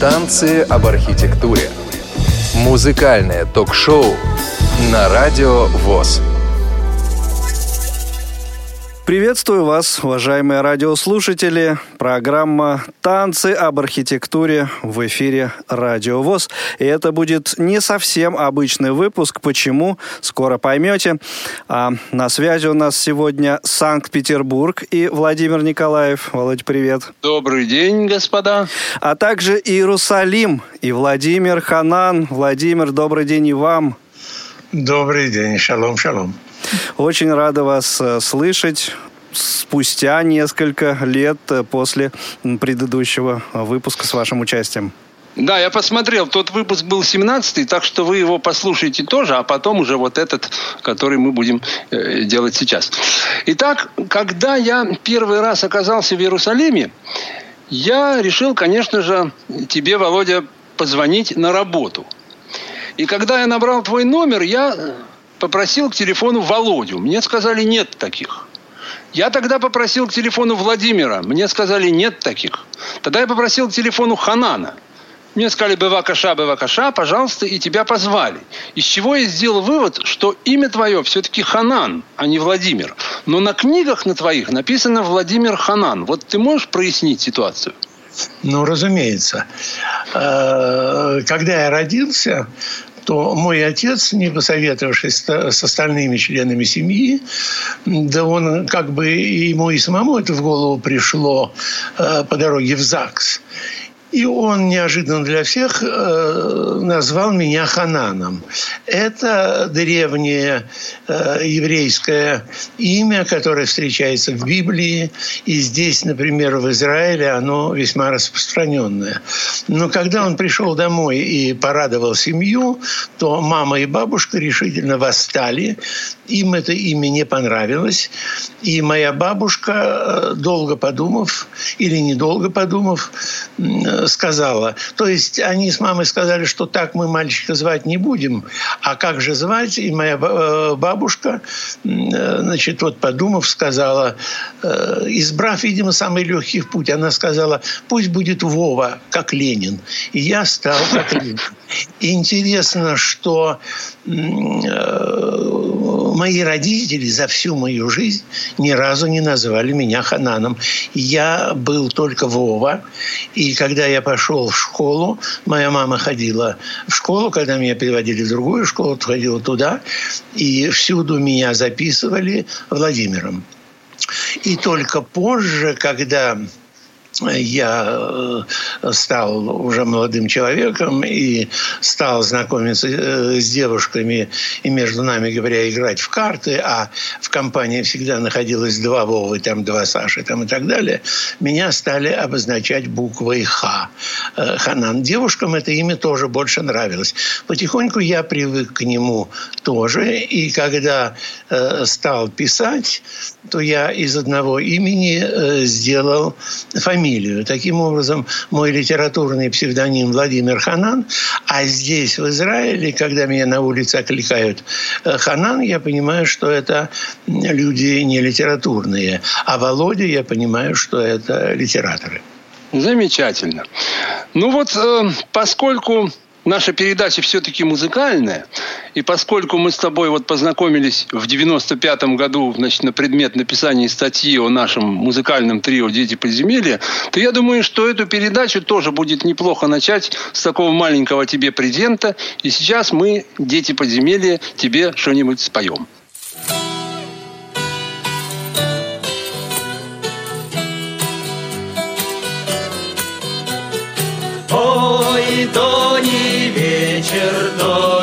Танцы об архитектуре. Музыкальное ток-шоу на Радио ВОЗ. Приветствую вас, уважаемые радиослушатели. Программа «Танцы об архитектуре» в эфире «Радио ВОЗ». И это будет не совсем обычный выпуск. Почему? Скоро поймете. А на связи у нас сегодня Санкт-Петербург и Владимир Николаев. Володь, привет. Добрый день, господа. А также Иерусалим и Владимир Ханан. Владимир, добрый день и вам. Добрый день. Шалом, шалом. Очень рада вас э, слышать спустя несколько лет э, после предыдущего выпуска с вашим участием. Да, я посмотрел, тот выпуск был 17-й, так что вы его послушаете тоже, а потом уже вот этот, который мы будем э, делать сейчас. Итак, когда я первый раз оказался в Иерусалиме, я решил, конечно же, тебе, Володя, позвонить на работу. И когда я набрал твой номер, я попросил к телефону Володю. Мне сказали, нет таких. Я тогда попросил к телефону Владимира. Мне сказали, нет таких. Тогда я попросил к телефону Ханана. Мне сказали, Бывакаша, Бывакаша, пожалуйста, и тебя позвали. Из чего я сделал вывод, что имя твое все-таки Ханан, а не Владимир. Но на книгах на твоих написано Владимир Ханан. Вот ты можешь прояснить ситуацию? Ну, разумеется. Э, когда я родился, то мой отец, не посоветовавшись с остальными членами семьи, да он как бы ему и самому это в голову пришло э, по дороге в ЗАГС. И он неожиданно для всех э, назвал меня Хананом. Это древнее э, еврейское имя, которое встречается в Библии. И здесь, например, в Израиле оно весьма распространенное. Но когда он пришел домой и порадовал семью, то мама и бабушка решительно восстали. Им это имя не понравилось. И моя бабушка, э, долго подумав, или недолго подумав, сказала. То есть они с мамой сказали, что так мы мальчика звать не будем, а как же звать? И моя э, бабушка, э, значит, вот подумав, сказала, э, избрав, видимо, самый легкий путь, она сказала, пусть будет Вова, как Ленин. И я стал как Ленин. Интересно, что мои родители за всю мою жизнь ни разу не назвали меня Хананом. Я был только Вова. И когда я пошел в школу, моя мама ходила в школу, когда меня переводили в другую школу, ходила туда. И всюду меня записывали Владимиром. И только позже, когда я э, стал уже молодым человеком и стал знакомиться э, с девушками и между нами, говоря, играть в карты, а в компании всегда находилось два Вовы, там два Саши там и так далее, меня стали обозначать буквой Х. Э, Ханан. Девушкам это имя тоже больше нравилось. Потихоньку я привык к нему тоже, и когда стал писать, то я из одного имени сделал фамилию фамилию. Таким образом, мой литературный псевдоним Владимир Ханан, а здесь, в Израиле, когда меня на улице окликают э, Ханан, я понимаю, что это люди не литературные, а Володя, я понимаю, что это литераторы. Замечательно. Ну вот, э, поскольку наша передача все-таки музыкальная, и поскольку мы с тобой вот познакомились в 95-м году значит, на предмет написания статьи о нашем музыкальном трио «Дети подземелья», то я думаю, что эту передачу тоже будет неплохо начать с такого маленького тебе презента. И сейчас мы, «Дети подземелья», тебе что-нибудь споем. Ой, то вечер,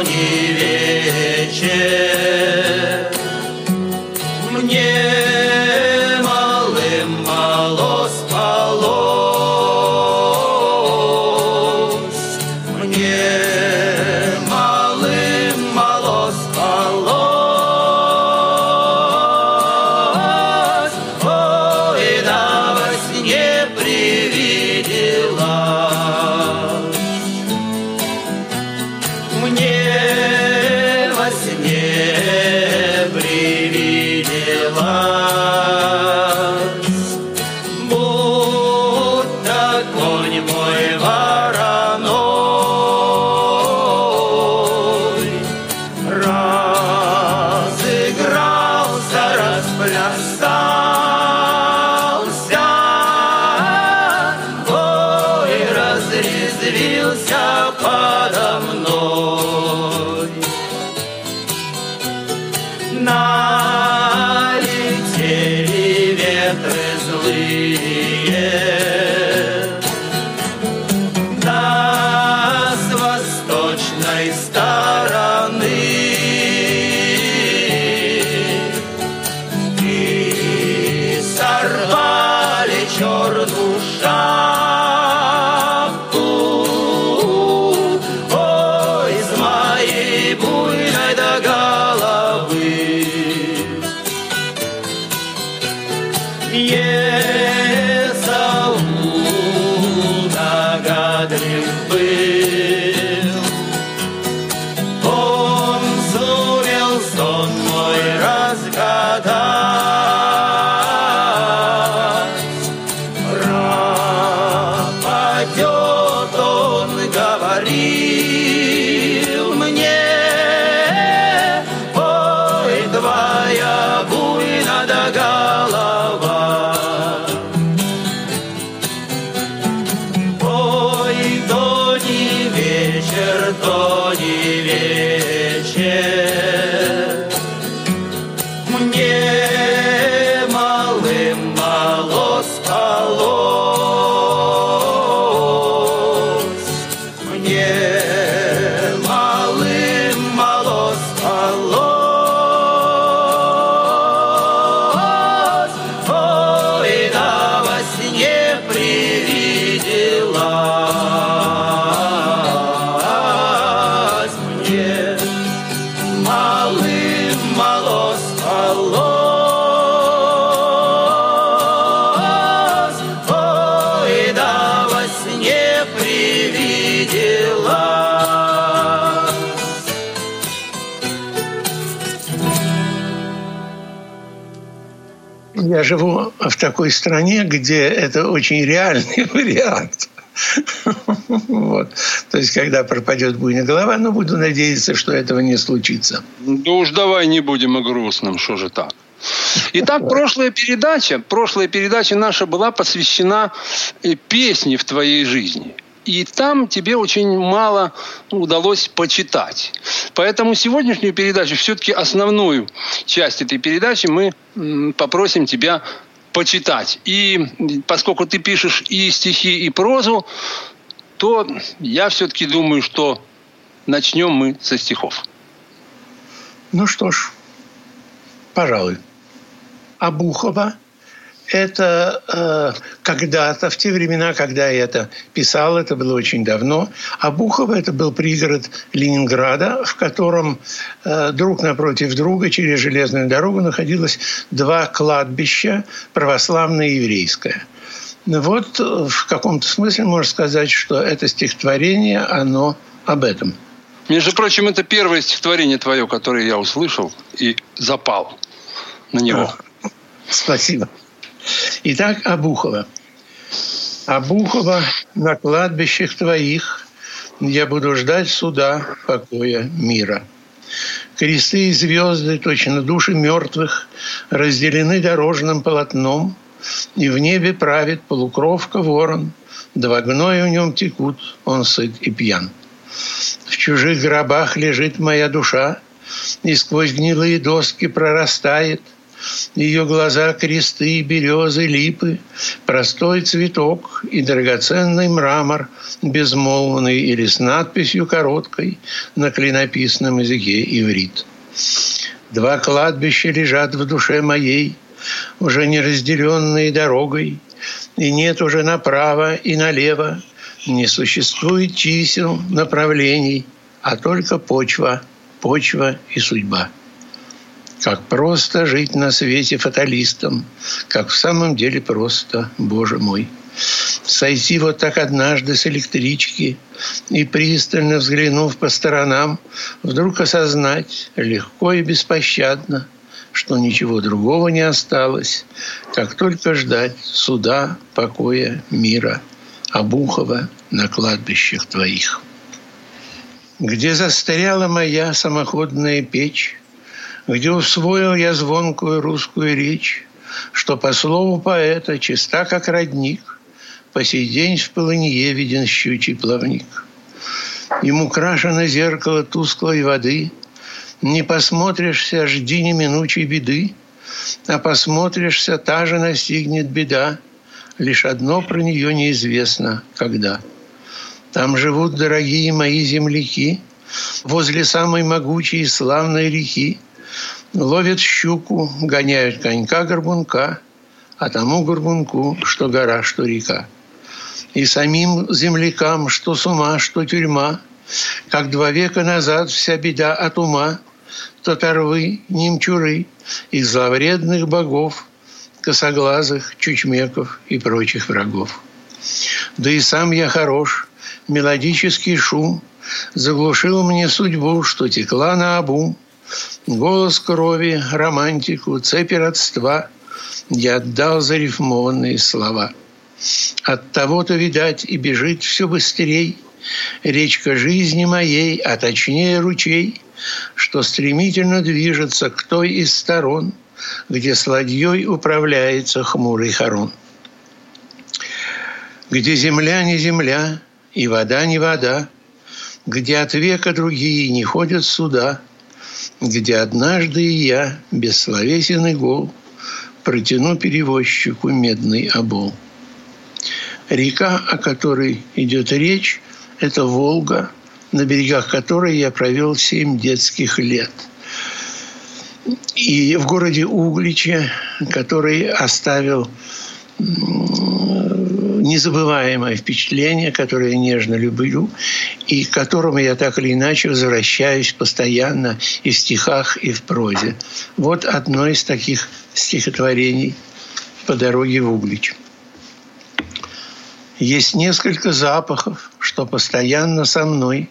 такой стране, где это очень реальный вариант. Вот. То есть, когда пропадет буйная голова, но буду надеяться, что этого не случится. Да уж давай не будем о грустном, что же так. Итак, прошлая передача, прошлая передача наша была посвящена э, песне в твоей жизни. И там тебе очень мало ну, удалось почитать. Поэтому сегодняшнюю передачу, все-таки основную часть этой передачи мы попросим тебя почитать. И поскольку ты пишешь и стихи, и прозу, то я все-таки думаю, что начнем мы со стихов. Ну что ж, пожалуй. Обухова – это э, когда-то, в те времена, когда я это писал, это было очень давно. Обухово – это был пригород Ленинграда, в котором э, друг напротив друга через железную дорогу находилось два кладбища, православное и еврейское. Ну Вот э, в каком-то смысле можно сказать, что это стихотворение, оно об этом. Между прочим, это первое стихотворение твое, которое я услышал и запал на него. Спасибо. Итак, Обухова. Обухова на кладбищах твоих я буду ждать суда, покоя, мира. Кресты и звезды, точно души мертвых, разделены дорожным полотном, и в небе правит полукровка ворон, два гноя в нем текут, он сыт и пьян. В чужих гробах лежит моя душа, и сквозь гнилые доски прорастает ее глаза кресты, березы, липы, простой цветок и драгоценный мрамор, безмолвный или с надписью короткой на клинописном языке иврит. Два кладбища лежат в душе моей, уже не разделенные дорогой, и нет уже направо и налево, не существует чисел, направлений, а только почва, почва и судьба. Как просто жить на свете фаталистом, как в самом деле просто, Боже мой. Сойти вот так однажды с электрички и, пристально взглянув по сторонам, вдруг осознать легко и беспощадно, что ничего другого не осталось, как только ждать суда, покоя, мира, обухова на кладбищах твоих. Где застряла моя самоходная печь, где усвоил я звонкую русскую речь, что по слову поэта чиста, как родник, по сей день в полынье виден щучий плавник. Ему крашено зеркало тусклой воды. Не посмотришься, жди неминучей беды, а посмотришься, та же настигнет беда. Лишь одно про нее неизвестно, когда. Там живут дорогие мои земляки, возле самой могучей и славной реки. Ловят щуку, гоняют конька-горбунка, а тому горбунку, что гора, что река. И самим землякам, что с ума, что тюрьма, как два века назад вся беда от ума, татарвы, немчуры, из зловредных богов, косоглазых, чучмеков и прочих врагов. Да и сам я хорош, мелодический шум заглушил мне судьбу, что текла на обум. Голос крови, романтику, цепи родства. Я отдал за рифмованные слова – от того-то, видать, и бежит все быстрей. Речка жизни моей, а точнее ручей, что стремительно движется к той из сторон, где с ладьей управляется хмурый хорон. Где земля не земля, и вода не вода, где от века другие не ходят сюда, где однажды и я, бессловесен гол, протяну перевозчику медный обол. Река, о которой идет речь, это Волга, на берегах которой я провел семь детских лет. И в городе Угличе, который оставил незабываемое впечатление, которое я нежно люблю, и к которому я так или иначе возвращаюсь постоянно и в стихах, и в прозе. Вот одно из таких стихотворений по дороге в Углич. Есть несколько запахов, что постоянно со мной.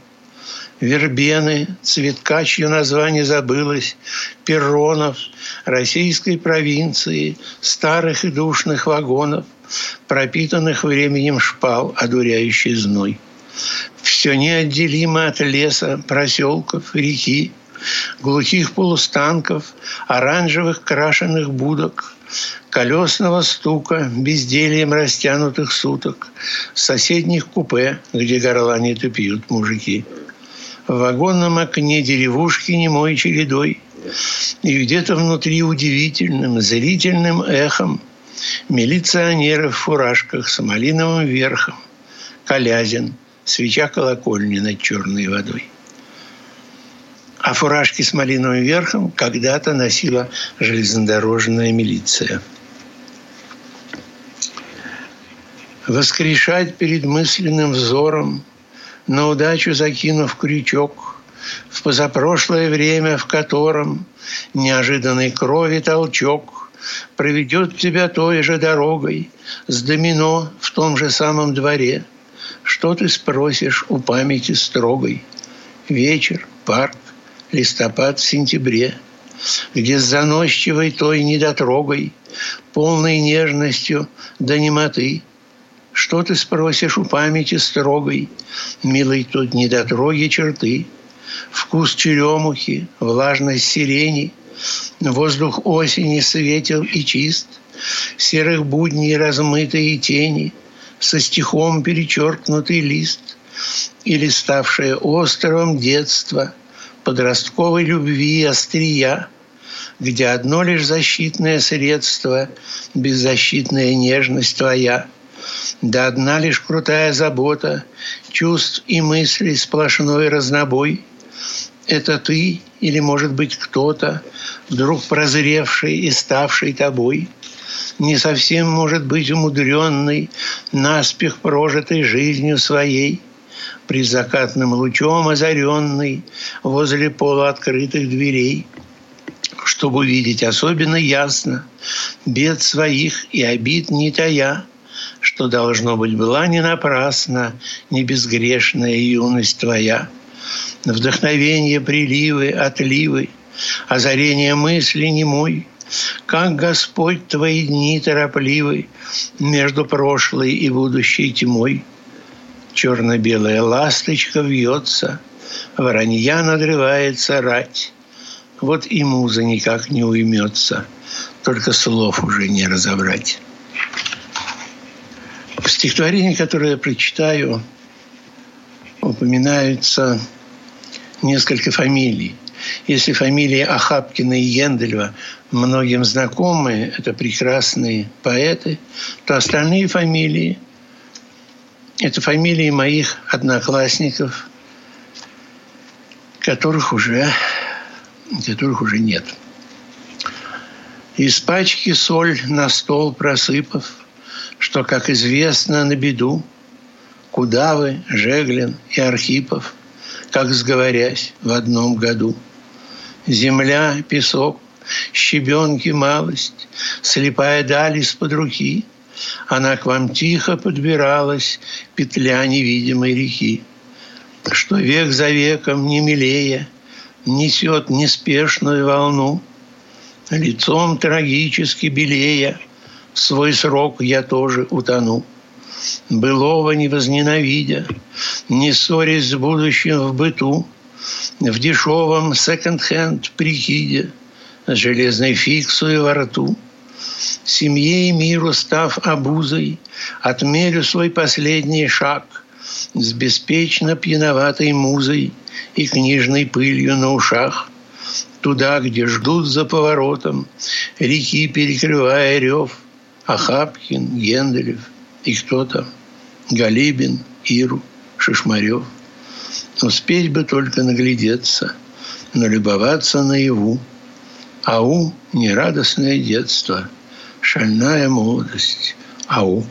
Вербены, цветка, чье название забылось, перронов, российской провинции, старых и душных вагонов, пропитанных временем шпал, одуряющий зной. Все неотделимо от леса, проселков, реки, глухих полустанков, оранжевых крашеных будок, колесного стука, бездельем растянутых суток, соседних купе, где горланят и пьют мужики. В вагонном окне деревушки немой чередой, и где-то внутри удивительным, зрительным эхом милиционеры в фуражках с малиновым верхом, Колязин, свеча колокольни над черной водой. А фуражки с малиновым верхом когда-то носила железнодорожная милиция – воскрешать перед мысленным взором, на удачу закинув крючок, в позапрошлое время, в котором неожиданной крови толчок проведет тебя той же дорогой с домино в том же самом дворе. Что ты спросишь у памяти строгой? Вечер, парк, листопад в сентябре, где с заносчивой той недотрогой, полной нежностью до немоты – что ты спросишь у памяти строгой, Милой тут недотроги черты, Вкус черемухи, влажность сирени, Воздух осени светел и чист, Серых будней размытые тени, Со стихом перечеркнутый лист, Или ставшее островом детства, Подростковой любви острия, Где одно лишь защитное средство, Беззащитная нежность твоя — да одна лишь крутая забота, чувств и мыслей сплошной разнобой. Это ты или, может быть, кто-то, вдруг прозревший и ставший тобой, не совсем, может быть, умудренный, наспех прожитой жизнью своей, при закатным лучом озаренный возле полуоткрытых дверей, чтобы увидеть особенно ясно бед своих и обид не тая – что, должно быть, была не напрасна, не безгрешная юность твоя. Вдохновение, приливы, отливы, озарение мысли не мой, как Господь твои дни торопливы между прошлой и будущей тьмой. Черно-белая ласточка вьется, воронья надрывается рать. Вот и муза никак не уймется, только слов уже не разобрать. В стихотворении, которое я прочитаю, упоминаются несколько фамилий. Если фамилии Ахапкина и Ендельева многим знакомы, это прекрасные поэты, то остальные фамилии – это фамилии моих одноклассников, которых уже, которых уже нет. Из пачки соль на стол просыпав, что, как известно, на беду, Кудавы, Жеглин и Архипов, как сговорясь в одном году. Земля, песок, щебенки малость, слепая даль из-под руки, она к вам тихо подбиралась, петля невидимой реки, что век за веком не милее несет неспешную волну, лицом трагически белея в свой срок я тоже утону. Былого не возненавидя, не ссорясь с будущим в быту, в дешевом секонд-хенд прикиде, с железной фиксой во рту. Семье и миру став обузой, отмерю свой последний шаг с беспечно пьяноватой музой и книжной пылью на ушах. Туда, где ждут за поворотом, реки перекрывая рев, Ахапкин, Генделев и кто-то, Галибин, Иру, Шишмарев – Успеть бы только наглядеться, налюбоваться наяву. Ау, нерадостное детство, шальная молодость. Ау.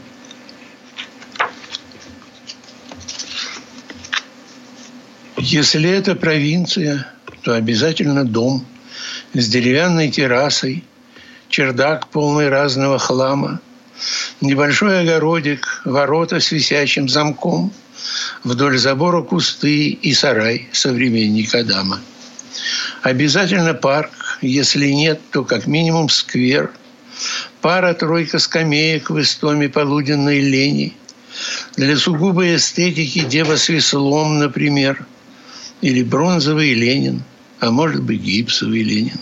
Если это провинция, то обязательно дом с деревянной террасой, чердак полный разного хлама, небольшой огородик, ворота с висящим замком – Вдоль забора кусты и сарай современника Адама. Обязательно парк, если нет, то как минимум сквер. Пара-тройка скамеек в истоме полуденной лени. Для сугубой эстетики дева с веслом, например. Или бронзовый Ленин, а может быть гипсовый Ленин.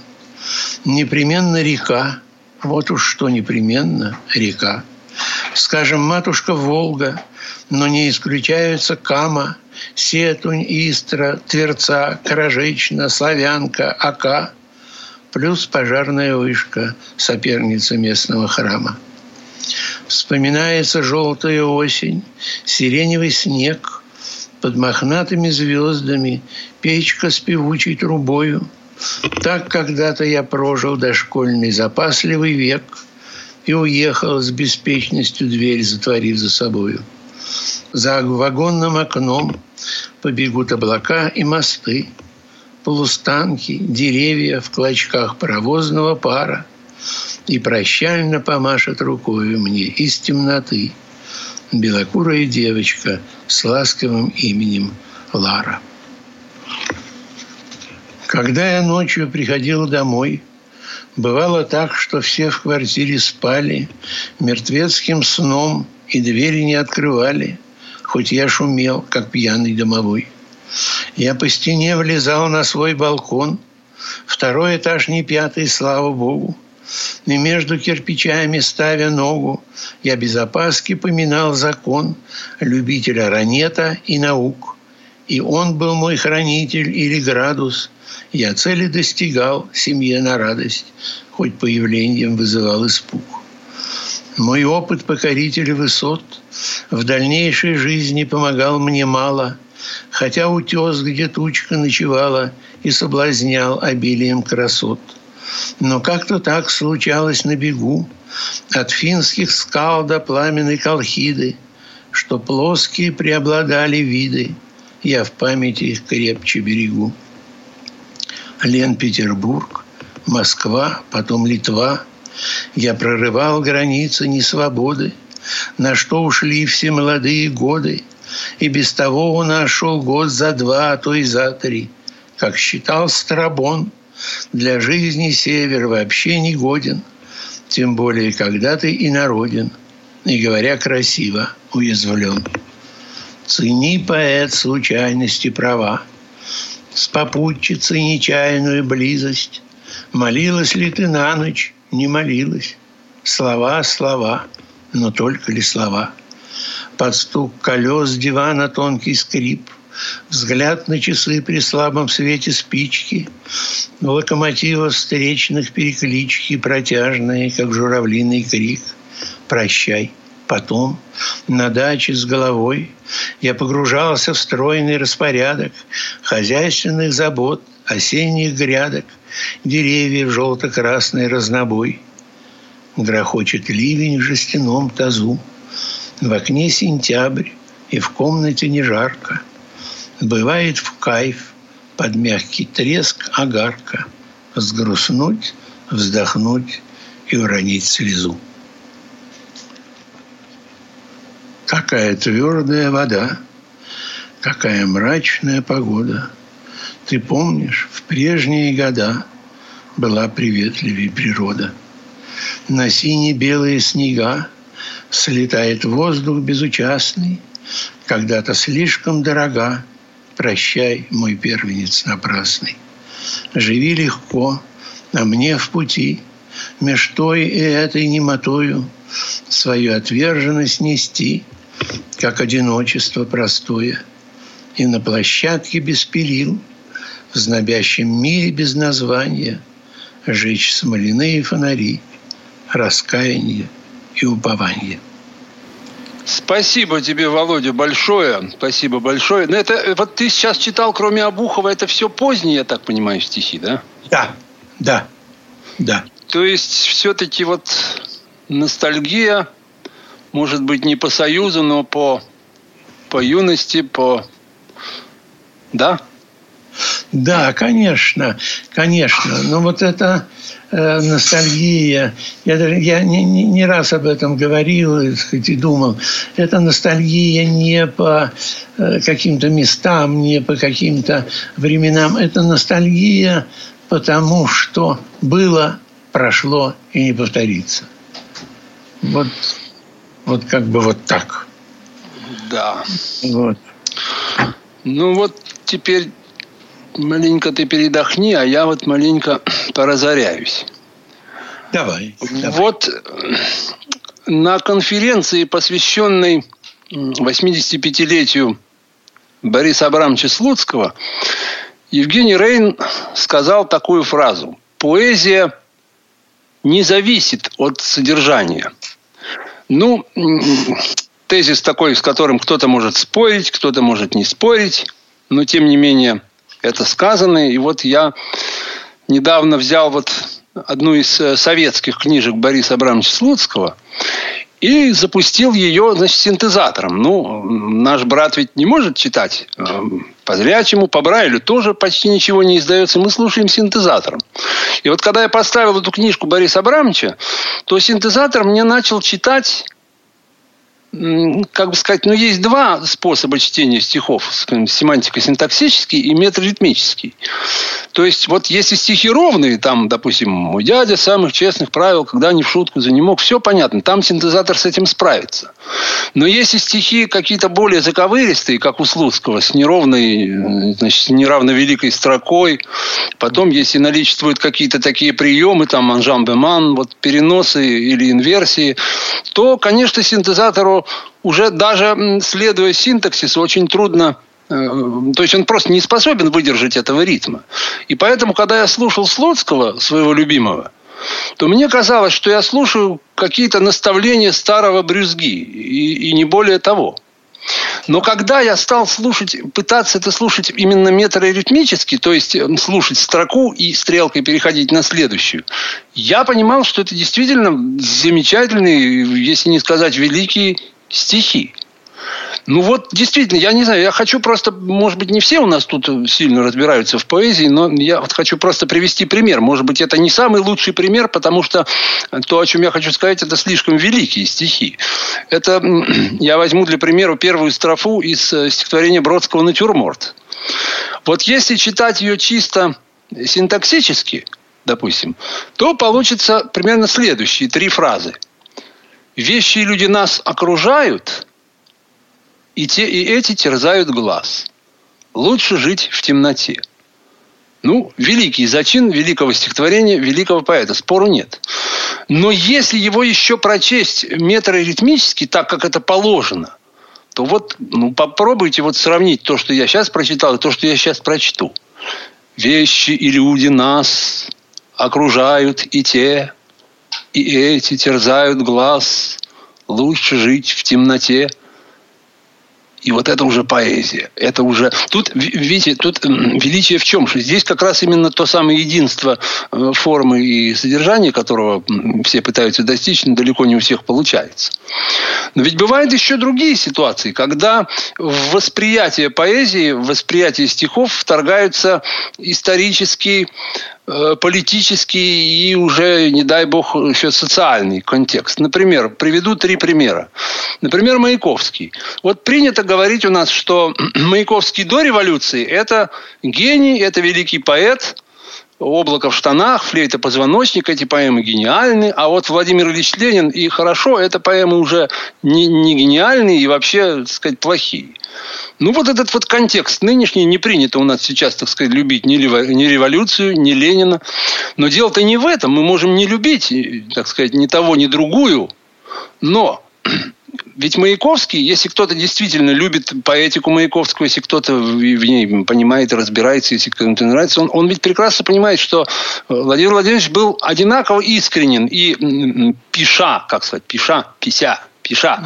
Непременно река. Вот уж что непременно река. Скажем, матушка Волга – но не исключаются Кама, Сетунь, Истра, Тверца, Каражечна, Славянка, Ака, плюс пожарная вышка, соперница местного храма. Вспоминается желтая осень, сиреневый снег, под мохнатыми звездами, печка с певучей трубою. Так когда-то я прожил дошкольный запасливый век и уехал с беспечностью дверь, затворив за собою. За вагонным окном побегут облака и мосты, полустанки, деревья в клочках паровозного пара и прощально помашет рукою мне из темноты белокурая девочка с ласковым именем Лара. Когда я ночью приходил домой, бывало так, что все в квартире спали мертвецким сном – и двери не открывали, хоть я шумел, как пьяный домовой. Я по стене влезал на свой балкон, второй этаж не пятый, слава богу. И между кирпичами, ставя ногу, я без опаски поминал закон любителя ранета и наук. И он был мой хранитель или градус. Я цели достигал, семье на радость, хоть появлением вызывал испуг. Мой опыт покорителя высот в дальнейшей жизни помогал мне мало, хотя утес, где тучка ночевала, и соблазнял обилием красот. Но как-то так случалось на бегу от финских скал до пламенной колхиды, что плоские преобладали виды, я в памяти их крепче берегу. Лен-Петербург, Москва, потом Литва, я прорывал границы несвободы, на что ушли все молодые годы, и без того у нас год за два, а то и за три. Как считал Страбон, для жизни север вообще не годен, тем более когда ты инороден, и, говоря красиво, уязвлен. Цени, поэт, случайности права, с попутчицей нечаянную близость. Молилась ли ты на ночь, не молилась. Слова, слова, но только ли слова. Под стук колес дивана тонкий скрип, Взгляд на часы при слабом свете спички, Локомотива встречных переклички Протяжные, как журавлиный крик. Прощай, потом на даче с головой Я погружался в стройный распорядок Хозяйственных забот, осенних грядок, Деревьев желто-красный разнобой. Грохочет ливень в жестяном тазу, В окне сентябрь, и в комнате не жарко – Бывает в кайф под мягкий треск огарка Сгрустнуть, вздохнуть и уронить слезу. Какая твердая вода, какая мрачная погода. Ты помнишь, в прежние года была приветливей природа. На сине-белые снега слетает воздух безучастный, когда-то слишком дорога Прощай, мой первенец напрасный. Живи легко, а мне в пути, Меж той и этой немотою Свою отверженность нести, Как одиночество простое. И на площадке без перил, В знобящем мире без названия Жечь смоляные фонари, Раскаяние и упование – Спасибо тебе, Володя, большое. Спасибо большое. Но это вот ты сейчас читал, кроме Обухова, это все поздние, я так понимаю, стихи, да? Да, да, да. То есть все-таки вот ностальгия, может быть, не по Союзу, но по, по юности, по... Да? Да, конечно, конечно. Но вот это э, ностальгия, я, даже, я не, не, раз об этом говорил и думал, это ностальгия не по э, каким-то местам, не по каким-то временам, это ностальгия потому, что было, прошло и не повторится. Вот, вот как бы вот так. Да. Вот. Ну вот теперь маленько ты передохни, а я вот маленько поразоряюсь. Давай. Вот на конференции, посвященной 85-летию Бориса Абрамовича Слуцкого, Евгений Рейн сказал такую фразу. Поэзия не зависит от содержания. Ну, тезис такой, с которым кто-то может спорить, кто-то может не спорить, но тем не менее это сказано. И вот я недавно взял вот одну из э, советских книжек Бориса Абрамовича Слуцкого и запустил ее, значит, синтезатором. Ну, наш брат ведь не может читать э, по зрячему, по Брайлю тоже почти ничего не издается. Мы слушаем синтезатором. И вот когда я поставил эту книжку Бориса Абрамовича, то синтезатор мне начал читать как бы сказать, ну, есть два способа чтения стихов. Семантико-синтаксический и метроритмический. То есть, вот если стихи ровные, там, допустим, «Мой дядя самых честных правил, когда не в шутку за не мог», все понятно, там синтезатор с этим справится. Но если стихи какие-то более заковыристые, как у Слуцкого, с неровной, значит, с неравно великой строкой, потом, если наличествуют какие-то такие приемы, там, анжам беман, вот переносы или инверсии, то, конечно, синтезатору уже даже следуя синтаксису очень трудно э, то есть он просто не способен выдержать этого ритма. И поэтому, когда я слушал Слуцкого, своего любимого, то мне казалось, что я слушаю какие-то наставления старого брюзги, и, и не более того. Но когда я стал слушать, пытаться это слушать именно метроритмически, то есть э, слушать строку и стрелкой переходить на следующую, я понимал, что это действительно замечательные, если не сказать великие стихи. Ну вот, действительно, я не знаю, я хочу просто, может быть, не все у нас тут сильно разбираются в поэзии, но я вот хочу просто привести пример. Может быть, это не самый лучший пример, потому что то, о чем я хочу сказать, это слишком великие стихи. Это я возьму для примера первую строфу из э, стихотворения Бродского «Натюрморт». Вот если читать ее чисто синтаксически, допустим, то получится примерно следующие три фразы. «Вещи и люди нас окружают», и те, и эти терзают глаз. Лучше жить в темноте. Ну, великий зачин великого стихотворения, великого поэта, спору нет. Но если его еще прочесть метроритмически, так как это положено, то вот ну, попробуйте вот сравнить то, что я сейчас прочитал, и то, что я сейчас прочту. Вещи и люди нас окружают и те, и эти терзают глаз. Лучше жить в темноте, и вот это уже поэзия. Это уже... Тут, видите, тут величие в чем? Что здесь как раз именно то самое единство э, формы и содержания, которого все пытаются достичь, но далеко не у всех получается. Но ведь бывают еще другие ситуации, когда в восприятие поэзии, в восприятие стихов вторгаются исторические политический и уже, не дай бог, еще социальный контекст. Например, приведу три примера. Например, Маяковский. Вот принято говорить у нас, что Маяковский до революции – это гений, это великий поэт – «Облако в штанах», «Флейта позвоночник» – эти поэмы гениальны. А вот Владимир Ильич Ленин и «Хорошо» – это поэмы уже не, не гениальные и вообще, так сказать, плохие. Ну, вот этот вот контекст нынешний не принято у нас сейчас, так сказать, любить ни, революцию, ни Ленина. Но дело-то не в этом. Мы можем не любить, так сказать, ни того, ни другую. Но ведь Маяковский, если кто-то действительно любит поэтику Маяковского, если кто-то в ней понимает разбирается, если кому-то нравится, он, он ведь прекрасно понимает, что Владимир Владимирович был одинаково искренен и пиша, как сказать, пиша, пися, пиша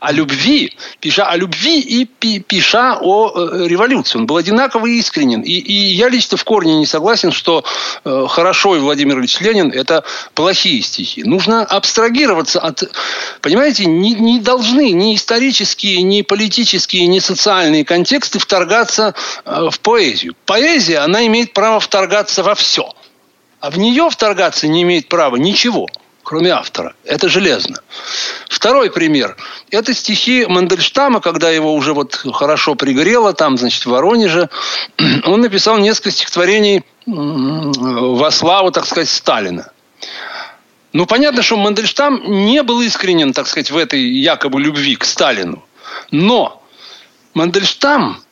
о любви, пиша о любви и пиша о э, революции. Он был одинаково искренен. И, и я лично в корне не согласен, что э, хорошо и Владимир Ильич Ленин – это плохие стихи. Нужно абстрагироваться от... Понимаете, не, не должны ни исторические, ни политические, ни социальные контексты вторгаться э, в поэзию. Поэзия, она имеет право вторгаться во все. А в нее вторгаться не имеет права ничего – кроме автора. Это железно. Второй пример. Это стихи Мандельштама, когда его уже вот хорошо пригрело, там, значит, в Воронеже. Он написал несколько стихотворений во славу, так сказать, Сталина. Ну, понятно, что Мандельштам не был искренен, так сказать, в этой якобы любви к Сталину. Но Мандельштам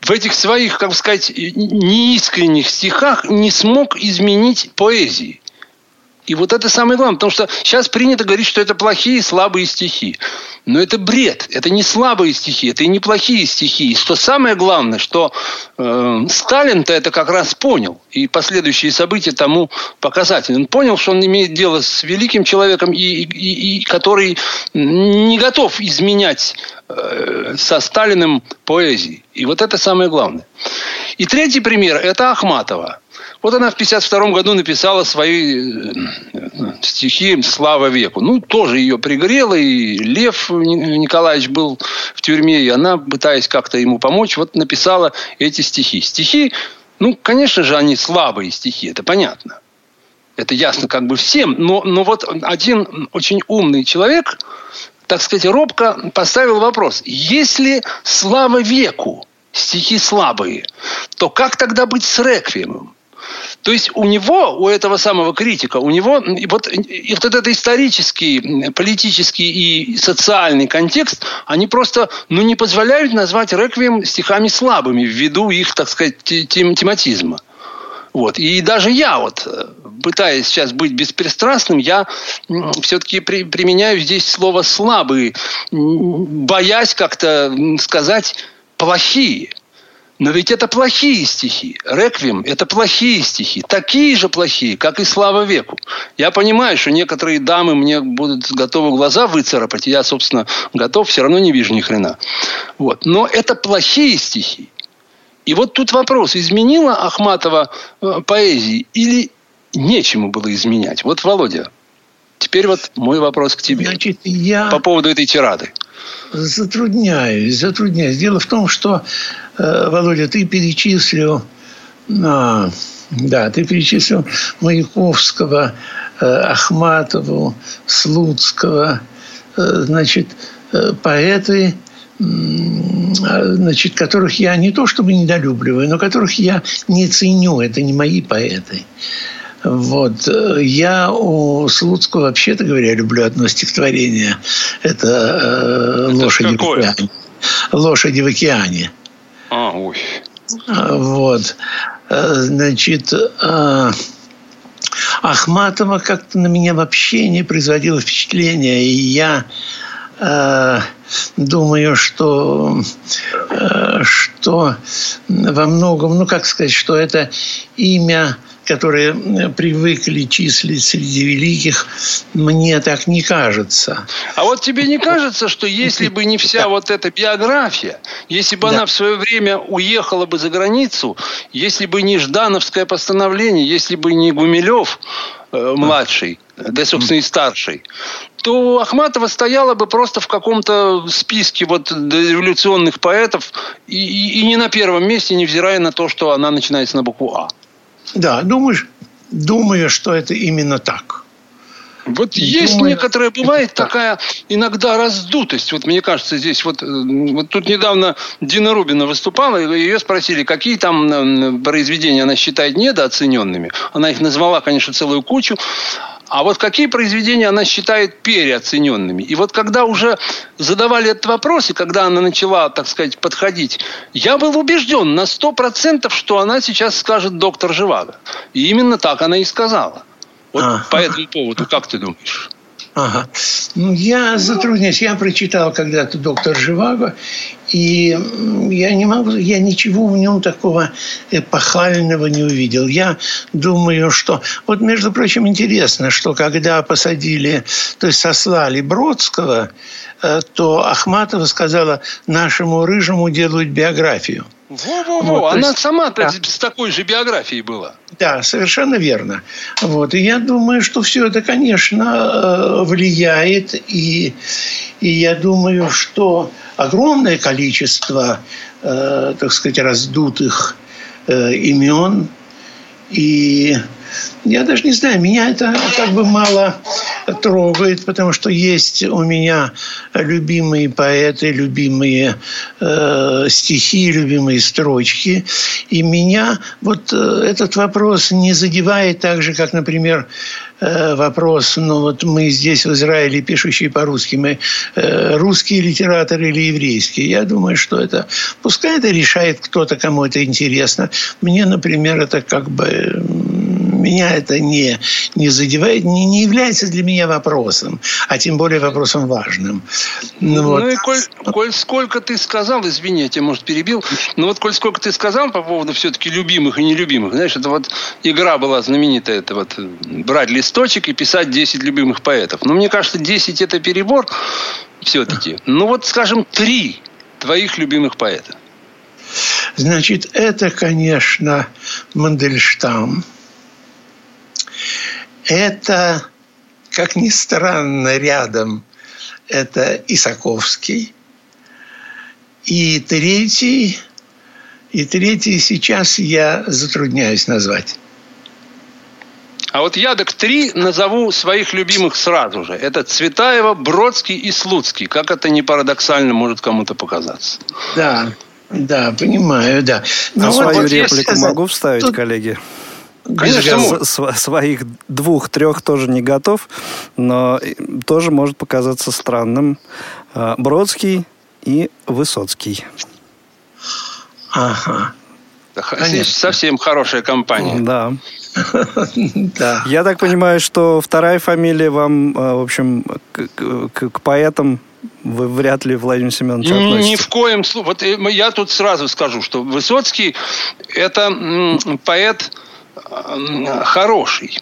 в этих своих, как бы сказать, неискренних стихах не смог изменить поэзии. И вот это самое главное, потому что сейчас принято говорить, что это плохие, слабые стихи. Но это бред, это не слабые стихи, это и не плохие стихи. И что самое главное, что э, Сталин-то это как раз понял. И последующие события тому показательны. Он понял, что он имеет дело с великим человеком, и, и, и который не готов изменять э, со Сталиным поэзии. И вот это самое главное. И третий пример – это Ахматова. Вот она в 1952 году написала свои э, стихи «Слава веку». Ну, тоже ее пригрело, и Лев Николаевич был в тюрьме, и она, пытаясь как-то ему помочь, вот написала эти стихи. Стихи, ну, конечно же, они слабые стихи, это понятно. Это ясно как бы всем. Но, но вот один очень умный человек, так сказать, робко поставил вопрос. Если слава веку стихи слабые, то как тогда быть с реквиемом? То есть у него, у этого самого критика, у него вот, и вот этот исторический, политический и социальный контекст, они просто ну, не позволяют назвать реквием стихами слабыми ввиду их, так сказать, тем, тематизма. Вот. И даже я, вот, пытаясь сейчас быть беспристрастным, я все-таки при, применяю здесь слово «слабые», боясь как-то сказать «плохие». Но ведь это плохие стихи. Реквием – это плохие стихи. Такие же плохие, как и «Слава веку». Я понимаю, что некоторые дамы мне будут готовы глаза выцарапать. Я, собственно, готов, все равно не вижу ни хрена. Вот. Но это плохие стихи. И вот тут вопрос, изменила Ахматова э, поэзии или нечему было изменять? Вот, Володя, теперь вот мой вопрос к тебе. Значит, я... По поводу этой тирады. Затрудняюсь, затрудняюсь. Дело в том, что Володя, ты перечислил, а, да, ты перечислил Маяковского, э, Ахматову, Слуцкого, э, значит, поэты, значит, которых я не то чтобы недолюбливаю, но которых я не ценю. Это не мои поэты. Вот. Я у Слуцкого, вообще-то говоря, люблю одно стихотворение. Это, Это «Лошади в океане». «Лошади в океане». Ой. Вот. Значит, Ахматова как-то на меня вообще не производила впечатления. И я э, думаю, что, э, что во многом, ну как сказать, что это имя которые привыкли числить среди великих, мне так не кажется. А вот тебе не кажется, что если бы не вся вот эта биография, если бы да. она в свое время уехала бы за границу, если бы не Ждановское постановление, если бы не Гумилев э, младший, да, собственно, и старший, то Ахматова стояла бы просто в каком-то списке вот революционных поэтов и, и, и не на первом месте, невзирая на то, что она начинается на букву А. Да, думаешь, думаю, что это именно так. Вот есть Думаю, некоторая, бывает такая иногда раздутость. Вот мне кажется, здесь вот, э, вот тут недавно Дина Рубина выступала, и ее спросили, какие там произведения она считает недооцененными. Она их назвала, конечно, целую кучу. А вот какие произведения она считает переоцененными? И вот когда уже задавали этот вопрос, и когда она начала, так сказать, подходить, я был убежден на сто процентов, что она сейчас скажет доктор Живаго. И именно так она и сказала. Вот а. по этому поводу, как ты думаешь? Ага. Ну, я затрудняюсь. Я прочитал когда-то «Доктор Живаго», и я не могу, я ничего в нем такого эпохального не увидел. Я думаю, что... Вот, между прочим, интересно, что когда посадили, то есть сослали Бродского, э, то Ахматова сказала, нашему рыжему делают биографию – во-во-во, вот, она есть, сама да. с такой же биографией была. Да, совершенно верно. Вот. И я думаю, что все это, конечно, э, влияет. И, и я думаю, что огромное количество, э, так сказать, раздутых э, имен и я даже не знаю, меня это как бы мало трогает, потому что есть у меня любимые поэты, любимые э, стихи, любимые строчки. И меня вот э, этот вопрос не задевает так же, как, например, э, вопрос, ну вот мы здесь в Израиле, пишущие по-русски, мы э, русские литераторы или еврейские. Я думаю, что это, пускай это решает кто-то, кому это интересно. Мне, например, это как бы меня это не, не задевает, не, не является для меня вопросом, а тем более вопросом важным. Ну, вот. ну и коль, коль сколько ты сказал, извини, я тебя, может, перебил, но вот коль сколько ты сказал по поводу все-таки любимых и нелюбимых, знаешь, это вот игра была знаменитая, это вот брать листочек и писать 10 любимых поэтов. Но мне кажется, 10 это перебор все-таки. Ну вот, скажем, три твоих любимых поэта. Значит, это, конечно, Мандельштам – это, как ни странно, рядом это Исаковский. И третий, и третий сейчас я затрудняюсь назвать. А вот я так три назову своих любимых сразу же. Это Цветаева, Бродский и Слуцкий. Как это не парадоксально может кому-то показаться. Да, да, понимаю, да. Но а вот, свою вот реплику могу вставить, тут... коллеги? Конечно, своих двух-трех тоже не готов, но тоже может показаться странным. А, Бродский и Высоцкий. Ага. Здесь совсем хорошая компания. Да. да. Я так понимаю, что вторая фамилия вам, а, в общем, к, к, к поэтам вы вряд ли Владимир Семенович относитесь. Ни в коем случае. Вот э, я тут сразу скажу, что Высоцкий – это поэт хороший.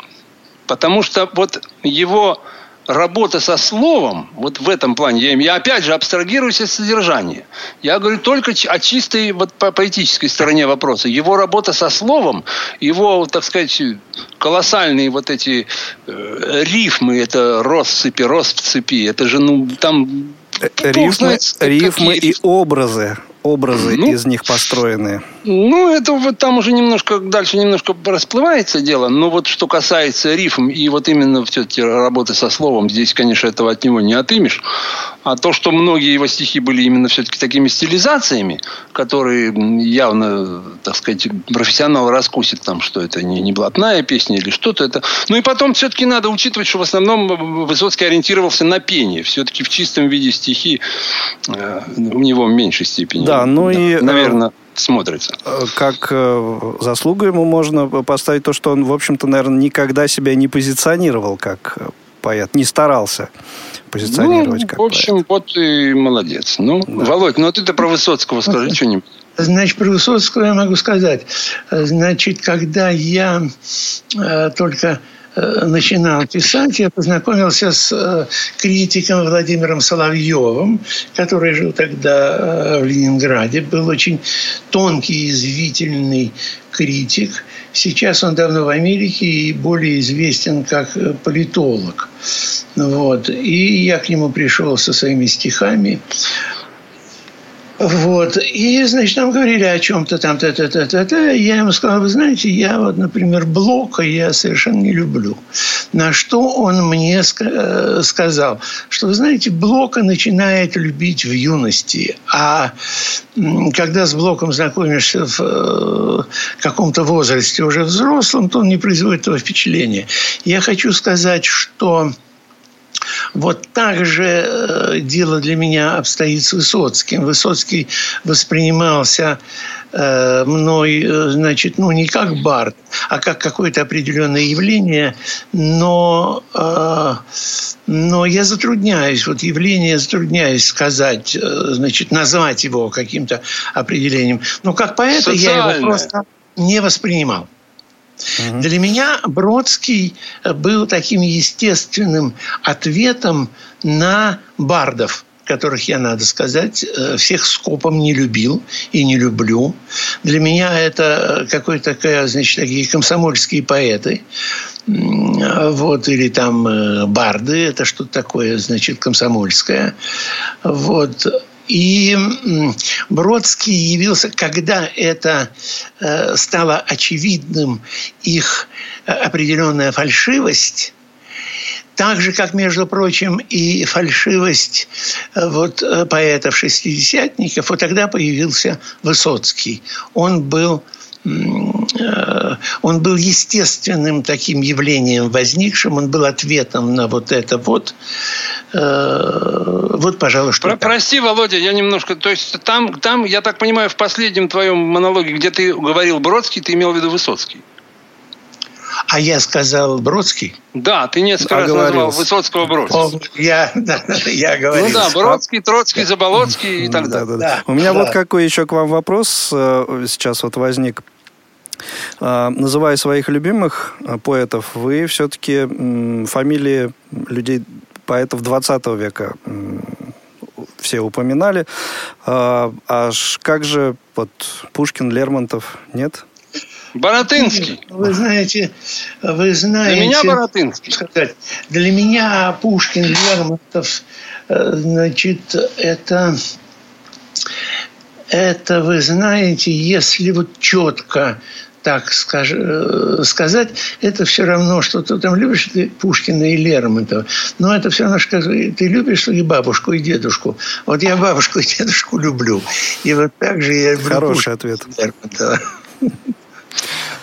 Потому что вот его работа со словом, вот в этом плане, я, я опять же абстрагируюсь от содержания. Я говорю только о чистой вот, по поэтической стороне вопроса. Его работа со словом, его, так сказать, колоссальные вот эти э, рифмы, это россыпи, россыпи, это же, ну, там... Э, рифмы, знает, рифмы и образы образы ну, из них построены? Ну, это вот там уже немножко, дальше немножко расплывается дело, но вот что касается рифм и вот именно все-таки работы со словом, здесь, конечно, этого от него не отымешь. А то, что многие его стихи были именно все-таки такими стилизациями, которые явно, так сказать, профессионал раскусит там, что это не, не блатная песня или что-то это. Ну и потом все-таки надо учитывать, что в основном Высоцкий ориентировался на пение. Все-таки в чистом виде стихи э, у него в меньшей степени. Да, ну да, и... Наверное... смотрится. Как заслугу ему можно поставить то, что он, в общем-то, наверное, никогда себя не позиционировал как поэт, не старался позиционировать ну, как в общем, поэт. вот и молодец. Ну, да. Володь, ну ты-то про Высоцкого скажи что-нибудь. Значит, про Высоцкого я могу сказать. Значит, когда я э, только э, начинал писать, я познакомился с э, критиком Владимиром Соловьевым, который жил тогда э, в Ленинграде, был очень тонкий, извительный критик. Сейчас он давно в Америке и более известен как э, политолог. Вот. И я к нему пришел со своими стихами. Вот. И, значит, нам говорили о чем-то там, та -та -та -та -та. я ему сказал, вы знаете, я вот, например, Блока я совершенно не люблю. На что он мне э, сказал, что, вы знаете, Блока начинает любить в юности, а когда с Блоком знакомишься в э, каком-то возрасте уже взрослым, то он не производит того впечатления. Я хочу сказать, что вот так же э, дело для меня обстоит с Высоцким. Высоцкий воспринимался э, мной, э, значит, ну, не как бард, а как какое-то определенное явление, но, но я затрудняюсь, вот явление затрудняюсь сказать, значит, назвать его каким-то определением. Но как поэта я его просто не воспринимал. Угу. Для меня Бродский был таким естественным ответом на бардов которых я, надо сказать, э, всех скопом не любил и не люблю. Для меня это какой-то такая, значит, такие комсомольские поэты. Вот, или там э, барды, это что-то такое, значит, комсомольское. Вот. И Бродский явился, когда это э, стало очевидным их э, определенная фальшивость, так же, как, между прочим, и фальшивость э, вот, поэтов-шестидесятников, вот тогда появился Высоцкий. Он был он был естественным таким явлением возникшим, он был ответом на вот это вот. Э, вот, пожалуй, что Про, Прости, Володя, я немножко... То есть там, там, я так понимаю, в последнем твоем монологе, где ты говорил Бродский, ты имел в виду Высоцкий. А я сказал Бродский? Да, ты несколько раз назвал Высоцкого Бродского. Я, да, я говорил. Ну да, Бродский, Троцкий, Заболоцкий и так далее. Да, да, да. У меня вот какой еще к вам вопрос э, сейчас вот возник. А, называя своих любимых а, поэтов, вы все-таки фамилии людей, поэтов 20 века все упоминали. А, аж как же вот Пушкин, Лермонтов, нет? Боротынский. Вы знаете, вы знаете... Для меня Боротынский. Сказать, для меня Пушкин, Лермонтов, э, значит, это... Это, вы знаете, если вот четко так скаж, э, сказать, это все равно, что ты там любишь ты Пушкина и Лермонтова. Но это все равно, что ты любишь и бабушку, и дедушку. Вот я бабушку и дедушку люблю. И вот так же я люблю Хороший Пушкина ответ. Лермонтова.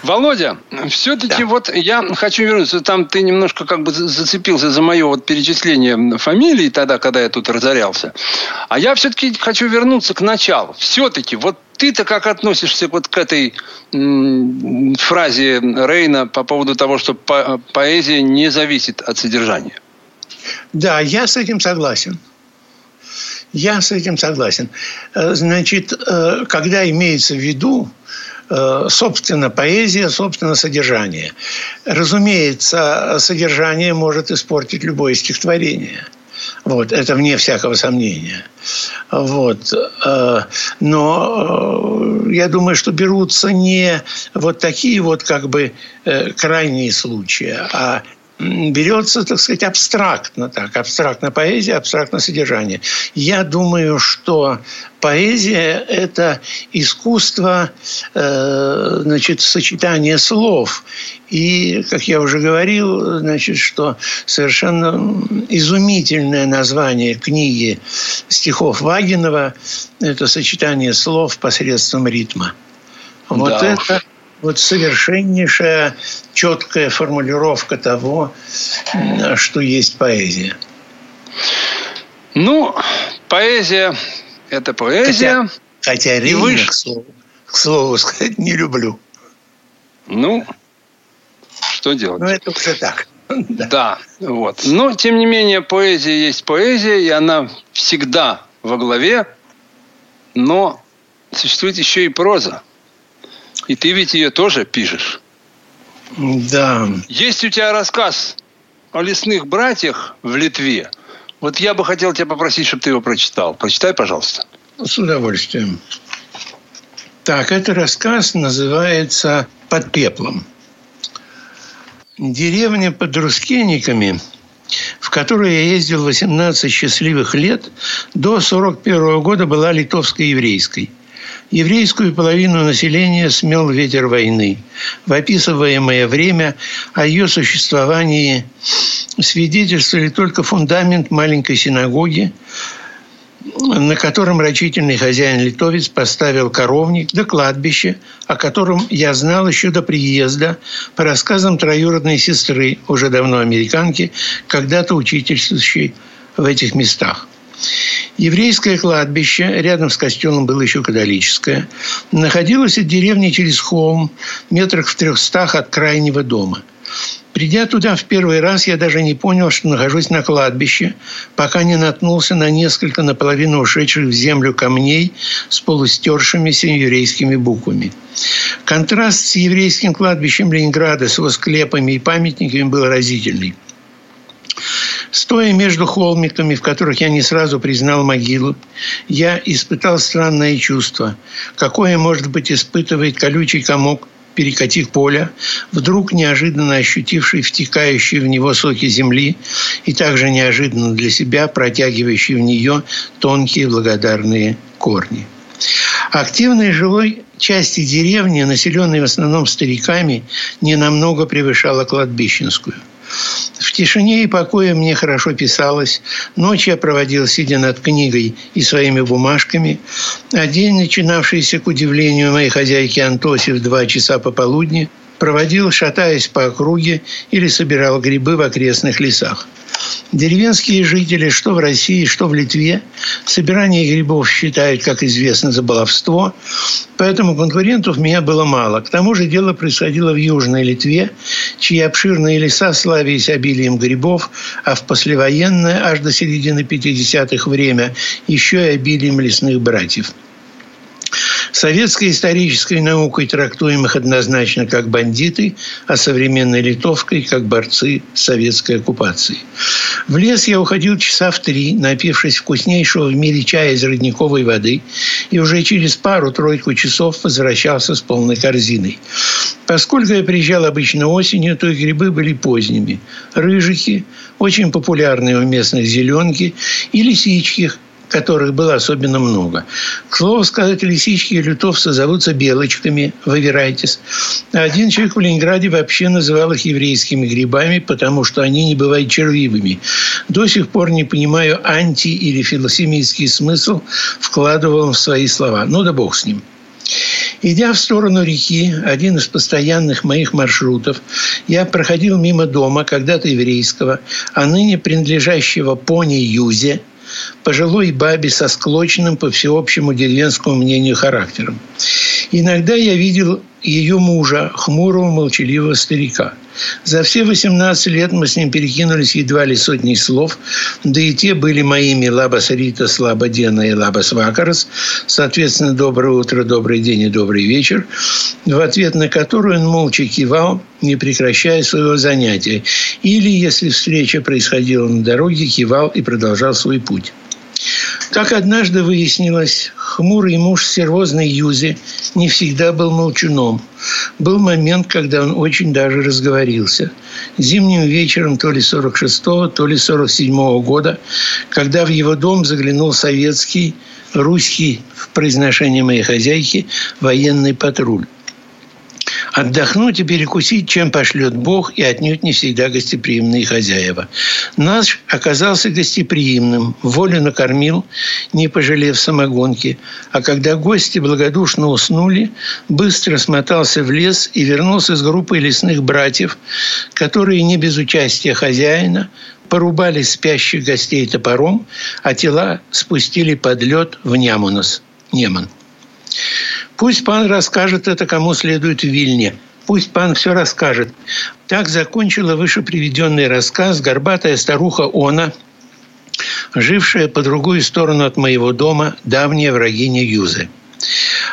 Володя, все-таки да. вот я хочу вернуться. Там ты немножко как бы зацепился за мое вот перечисление фамилий тогда, когда я тут разорялся. А я все-таки хочу вернуться к началу. Все-таки вот ты-то как относишься вот к этой м, фразе Рейна по поводу того, что по поэзия не зависит от содержания? Да, я с этим согласен. Я с этим согласен. Э, значит, э, когда имеется в виду собственно, поэзия, собственно, содержание. Разумеется, содержание может испортить любое стихотворение. Вот, это вне всякого сомнения. Вот. Э, но э, я думаю, что берутся не вот такие вот как бы крайние случаи, а берется, так сказать, абстрактно так, абстрактно поэзия, абстрактно содержание. Я думаю, что поэзия – это искусство, э, значит, сочетания слов. И, как я уже говорил, значит, что совершенно изумительное название книги стихов Вагинова – это сочетание слов посредством ритма. Вот да. это вот совершеннейшая четкая формулировка того, что есть поэзия. Ну, поэзия – это поэзия. Хотя, хотя Рейнах, выше... к слову сказать, не люблю. Ну, что делать? Ну, это уже так. Да. да, вот. Но, тем не менее, поэзия есть поэзия, и она всегда во главе, но существует еще и проза. И ты ведь ее тоже пишешь. Да. Есть у тебя рассказ о лесных братьях в Литве. Вот я бы хотел тебя попросить, чтобы ты его прочитал. Прочитай, пожалуйста. С удовольствием. Так, этот рассказ называется «Под пеплом». Деревня под Рускениками, в которую я ездил 18 счастливых лет, до 41 года была литовско-еврейской – Еврейскую половину населения смел ветер войны. В описываемое время о ее существовании свидетельствовали только фундамент маленькой синагоги, на котором рачительный хозяин-литовец поставил коровник до кладбища, о котором я знал еще до приезда, по рассказам троюродной сестры, уже давно американки, когда-то учительствующей в этих местах. Еврейское кладбище, рядом с костелом было еще католическое, находилось от деревни через холм, метрах в трехстах от крайнего дома. Придя туда в первый раз, я даже не понял, что нахожусь на кладбище, пока не наткнулся на несколько наполовину ушедших в землю камней с полустершимися еврейскими буквами. Контраст с еврейским кладбищем Ленинграда с его склепами и памятниками был разительный. Стоя между холмиками, в которых я не сразу признал могилу, я испытал странное чувство. Какое, может быть, испытывает колючий комок, перекатив поля, вдруг неожиданно ощутивший втекающие в него соки земли и также неожиданно для себя протягивающий в нее тонкие благодарные корни. Активной жилой части деревни, населенной в основном стариками, не намного превышала кладбищенскую – в тишине и покое мне хорошо писалось. Ночь я проводил, сидя над книгой и своими бумажками. А день, начинавшийся, к удивлению моей хозяйки Антоси в два часа пополудни, проводил, шатаясь по округе или собирал грибы в окрестных лесах. Деревенские жители, что в России, что в Литве, собирание грибов считают, как известно, за баловство, поэтому конкурентов меня было мало. К тому же дело происходило в Южной Литве, чьи обширные леса славились обилием грибов, а в послевоенное, аж до середины 50-х время, еще и обилием лесных братьев – Советской исторической наукой трактуем их однозначно как бандиты, а современной литовской как борцы советской оккупацией. В лес я уходил часа в три, напившись вкуснейшего в мире чая из родниковой воды, и уже через пару-тройку часов возвращался с полной корзиной. Поскольку я приезжал обычно осенью, то и грибы были поздними. Рыжики, очень популярные у местных зеленки, и лисички, которых было особенно много. К слову сказать, лисички и лютовцы зовутся белочками, выбирайтесь. Один человек в Ленинграде вообще называл их еврейскими грибами, потому что они не бывают червивыми. До сих пор не понимаю анти- или филосемийский смысл, вкладывал в свои слова. Ну да бог с ним. Идя в сторону реки, один из постоянных моих маршрутов, я проходил мимо дома, когда-то еврейского, а ныне принадлежащего пони Юзе – пожилой бабе со склоченным по всеобщему деревенскому мнению характером. Иногда я видел ее мужа, хмурого, молчаливого старика. За все 18 лет мы с ним перекинулись едва ли сотней слов, да и те были моими «Лабас Рита», «Слаба Дена» и «Лабас Вакарас», соответственно, «Доброе утро», «Добрый день» и «Добрый вечер», в ответ на которую он молча кивал, не прекращая своего занятия. Или, если встреча происходила на дороге, кивал и продолжал свой путь. Как однажды выяснилось, хмурый муж сервозной Юзи не всегда был молчуном. Был момент, когда он очень даже разговорился. Зимним вечером то ли 46-го, то ли 47-го года, когда в его дом заглянул советский, русский, в произношении моей хозяйки, военный патруль отдохнуть и перекусить, чем пошлет Бог, и отнюдь не всегда гостеприимные хозяева. Наш оказался гостеприимным, волю накормил, не пожалев самогонки, а когда гости благодушно уснули, быстро смотался в лес и вернулся с группой лесных братьев, которые не без участия хозяина порубали спящих гостей топором, а тела спустили под лед в Нямунос, Неман. Пусть пан расскажет это, кому следует в Вильне. Пусть пан все расскажет. Так закончила выше приведенный рассказ горбатая старуха Она, жившая по другую сторону от моего дома, давняя врагиня Юзы.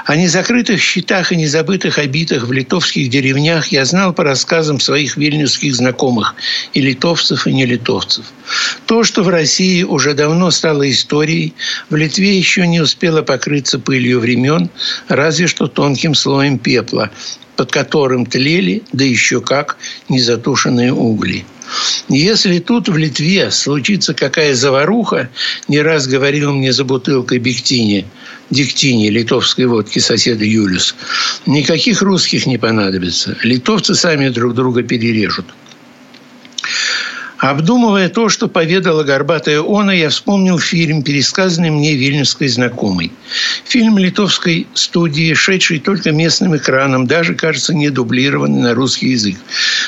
О незакрытых счетах и незабытых обитах в литовских деревнях я знал по рассказам своих вильнюсских знакомых, и литовцев, и не литовцев. То, что в России уже давно стало историей, в Литве еще не успело покрыться пылью времен, разве что тонким слоем пепла, под которым тлели, да еще как, незатушенные угли. Если тут в Литве случится какая заваруха, не раз говорил мне за бутылкой Бектини, Диктини, литовской водки соседа Юлиус, никаких русских не понадобится. Литовцы сами друг друга перережут. Обдумывая то, что поведала горбатая Она, я вспомнил фильм, пересказанный мне вильнюсской знакомой. Фильм литовской студии, шедший только местным экраном, даже, кажется, не дублированный на русский язык.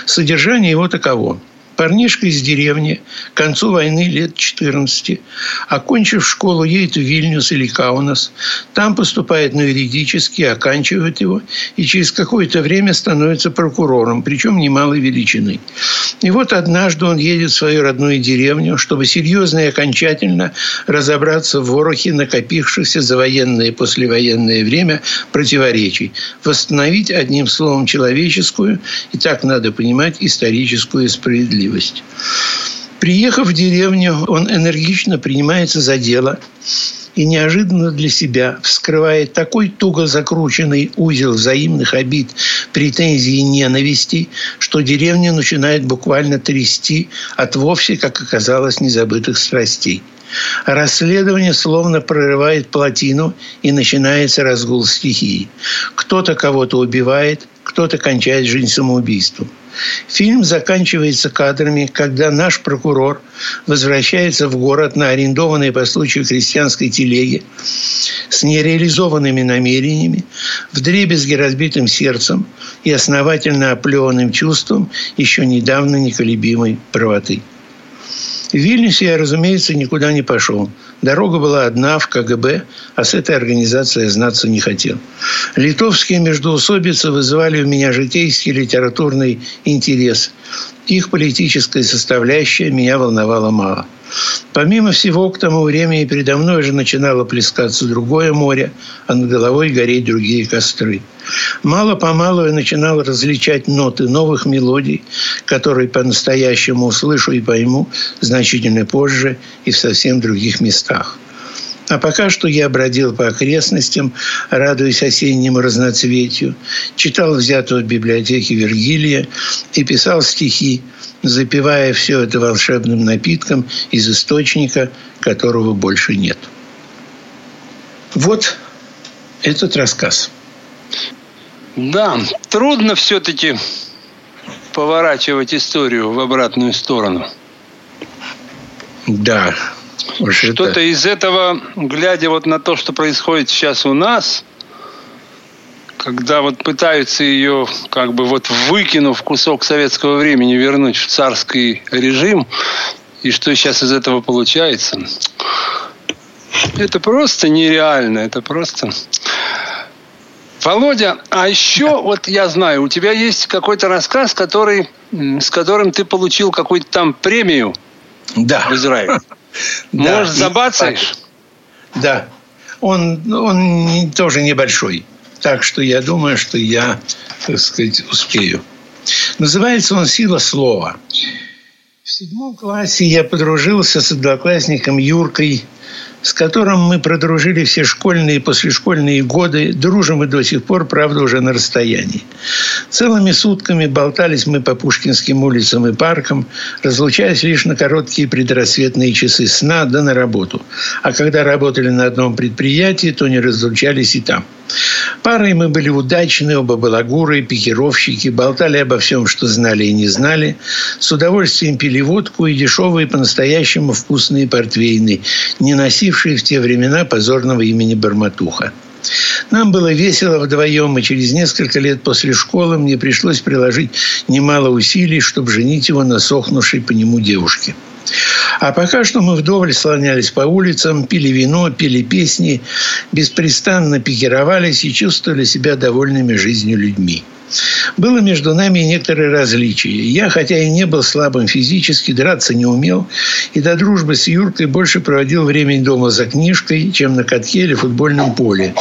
Содержание его таково. Парнишка из деревни, к концу войны лет 14, окончив школу, едет в Вильнюс или Каунас. Там поступает на юридический, оканчивает его и через какое-то время становится прокурором, причем немалой величины. И вот однажды он едет в свою родную деревню, чтобы серьезно и окончательно разобраться в ворохе накопившихся за военное и послевоенное время противоречий, восстановить одним словом человеческую, и так надо понимать, историческую справедливость справедливость. Приехав в деревню, он энергично принимается за дело и неожиданно для себя вскрывает такой туго закрученный узел взаимных обид, претензий и ненависти, что деревня начинает буквально трясти от вовсе, как оказалось, незабытых страстей. Расследование словно прорывает плотину, и начинается разгул стихии. Кто-то кого-то убивает, кто-то кончает жизнь самоубийством. Фильм заканчивается кадрами, когда наш прокурор возвращается в город на арендованной по случаю крестьянской телеге с нереализованными намерениями, в дребезге разбитым сердцем и основательно оплеванным чувством еще недавно неколебимой правоты. В Вильнюсе я, разумеется, никуда не пошел. Дорога была одна в КГБ, а с этой организацией знаться не хотел. Литовские междоусобицы вызывали у меня житейский литературный интерес. Их политическая составляющая меня волновала мало. Помимо всего, к тому времени передо мной уже начинало плескаться другое море, а над головой гореть другие костры. Мало-помалу я начинал различать ноты новых мелодий, которые по-настоящему услышу и пойму значительно позже и в совсем других местах. А пока что я бродил по окрестностям, радуясь осеннему разноцветию, читал взятого в библиотеке Вергилия и писал стихи, запивая все это волшебным напитком из источника, которого больше нет. Вот этот рассказ. Да, трудно все-таки поворачивать историю в обратную сторону. Да. Что-то из этого, глядя вот на то, что происходит сейчас у нас, когда вот пытаются ее, как бы вот выкинув кусок советского времени, вернуть в царский режим, и что сейчас из этого получается, это просто нереально, это просто... Володя, а еще вот я знаю, у тебя есть какой-то рассказ, который, с которым ты получил какую-то там премию да. в Израиле. Да. Может, забацаешь? Да. Он, он тоже небольшой. Так что я думаю, что я, так сказать, успею. Называется он «Сила слова». В седьмом классе я подружился с одноклассником Юркой с которым мы продружили все школьные и послешкольные годы, дружим и до сих пор, правда, уже на расстоянии. Целыми сутками болтались мы по Пушкинским улицам и паркам, разлучаясь лишь на короткие предрассветные часы сна да на работу. А когда работали на одном предприятии, то не разлучались и там. Парой мы были удачны, оба балагуры, пикировщики, болтали обо всем, что знали и не знали, с удовольствием пили водку и дешевые по-настоящему вкусные портвейны, не носившие в те времена позорного имени Барматуха. Нам было весело вдвоем, и через несколько лет после школы мне пришлось приложить немало усилий, чтобы женить его на сохнувшей по нему девушке. А пока что мы вдоволь слонялись по улицам, пили вино, пели песни, беспрестанно пикировались и чувствовали себя довольными жизнью людьми. Было между нами некоторые различия. Я, хотя и не был слабым физически, драться не умел, и до дружбы с Юркой больше проводил время дома за книжкой, чем на катке или футбольном поле.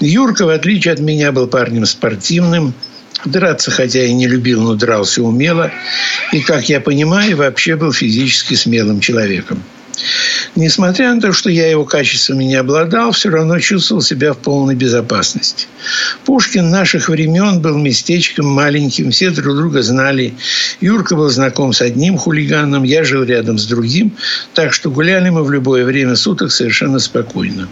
Юрка, в отличие от меня, был парнем спортивным, Драться, хотя и не любил, но дрался умело. И, как я понимаю, вообще был физически смелым человеком. Несмотря на то, что я его качествами не обладал, все равно чувствовал себя в полной безопасности. Пушкин наших времен был местечком маленьким, все друг друга знали. Юрка был знаком с одним хулиганом, я жил рядом с другим, так что гуляли мы в любое время суток совершенно спокойно.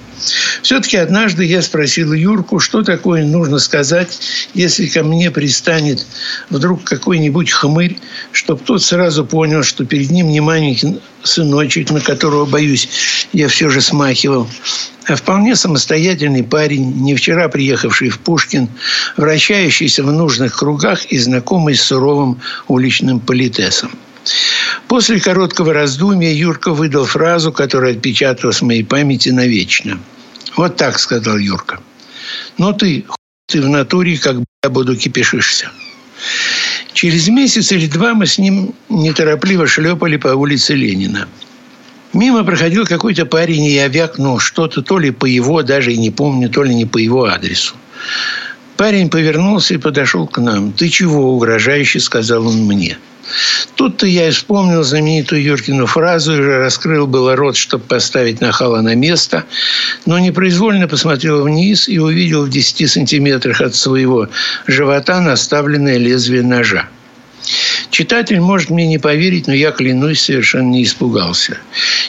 Все-таки однажды я спросил Юрку, что такое нужно сказать, если ко мне пристанет вдруг какой-нибудь хмырь, чтобы тот сразу понял, что перед ним не маленький сыночек, на которого, боюсь, я все же смахивал, а вполне самостоятельный парень, не вчера приехавший в Пушкин, вращающийся в нужных кругах и знакомый с суровым уличным политесом. После короткого раздумья Юрка выдал фразу, которая отпечаталась в моей памяти навечно. «Вот так», — сказал Юрка. «Но ты, ты в натуре, как я буду кипишишься». Через месяц или два мы с ним неторопливо шлепали по улице Ленина. Мимо проходил какой-то парень, и я вякнул что-то то ли по его, даже и не помню, то ли не по его адресу. Парень повернулся и подошел к нам. «Ты чего?» – угрожающе сказал он мне. Тут-то я и вспомнил знаменитую Юркину фразу раскрыл было рот, чтобы поставить нахала на место, но непроизвольно посмотрел вниз и увидел в 10 сантиметрах от своего живота наставленное лезвие ножа. Читатель может мне не поверить, но я, клянусь, совершенно не испугался.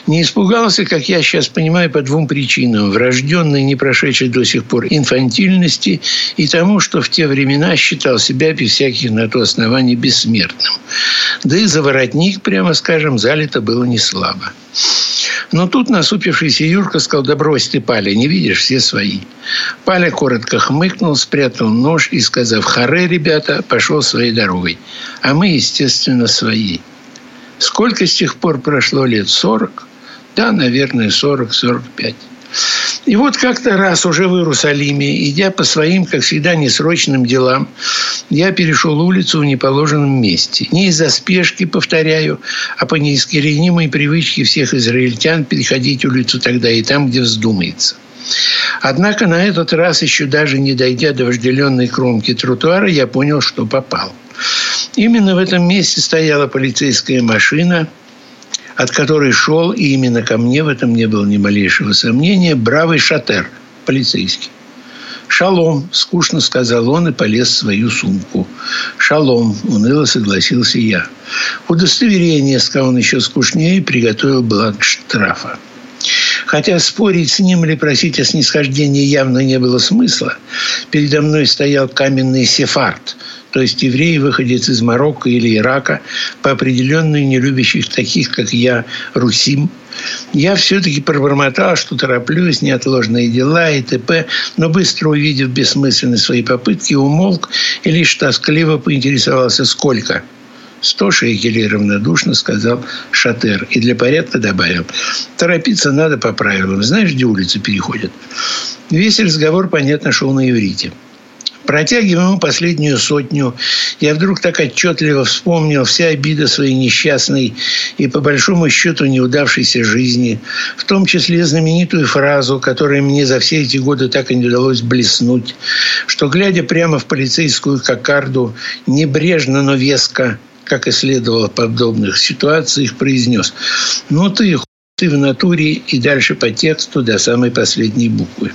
Не испугался, как я сейчас понимаю, по двум причинам. Врожденной, не прошедшей до сих пор инфантильности и тому, что в те времена считал себя без всяких на то оснований бессмертным. Да и за воротник, прямо скажем, залито было не слабо. Но тут насупившийся Юрка сказал, да брось ты, Паля, не видишь, все свои. Паля коротко хмыкнул, спрятал нож и, сказав «Харе, ребята», пошел своей дорогой. А мы, естественно, свои. Сколько с тех пор прошло лет? Сорок? Да, наверное, сорок-сорок пять. И вот как-то раз уже в Иерусалиме, идя по своим, как всегда, несрочным делам, я перешел улицу в неположенном месте. Не из-за спешки, повторяю, а по неискоренимой привычке всех израильтян переходить улицу тогда и там, где вздумается. Однако на этот раз, еще даже не дойдя до вожделенной кромки тротуара, я понял, что попал. Именно в этом месте стояла полицейская машина – от которой шел, и именно ко мне в этом не было ни малейшего сомнения, бравый шатер, полицейский. «Шалом», – скучно сказал он и полез в свою сумку. «Шалом», – уныло согласился я. Удостоверение, сказал он еще скучнее, приготовил бланк штрафа. Хотя спорить с ним или просить о снисхождении явно не было смысла, передо мной стоял каменный сефард – то есть евреи, выходец из Марокко или Ирака, по определенной не любящих таких, как я, русим, я все-таки пробормотал, что тороплюсь, неотложные дела и т.п., но быстро увидев бессмысленность своей попытки, умолк и лишь тоскливо поинтересовался, сколько – «Сто шекелей», – равнодушно сказал Шатер. И для порядка добавил. «Торопиться надо по правилам. Знаешь, где улицы переходят?» Весь разговор, понятно, шел на иврите. Протягивая ему последнюю сотню, я вдруг так отчетливо вспомнил все обиды своей несчастной и, по большому счету, неудавшейся жизни, в том числе знаменитую фразу, которая мне за все эти годы так и не удалось блеснуть, что, глядя прямо в полицейскую кокарду, небрежно, но веско, как и следовало в подобных ситуациях, произнес «Ну ты, ты в натуре» и дальше по тексту до самой последней буквы.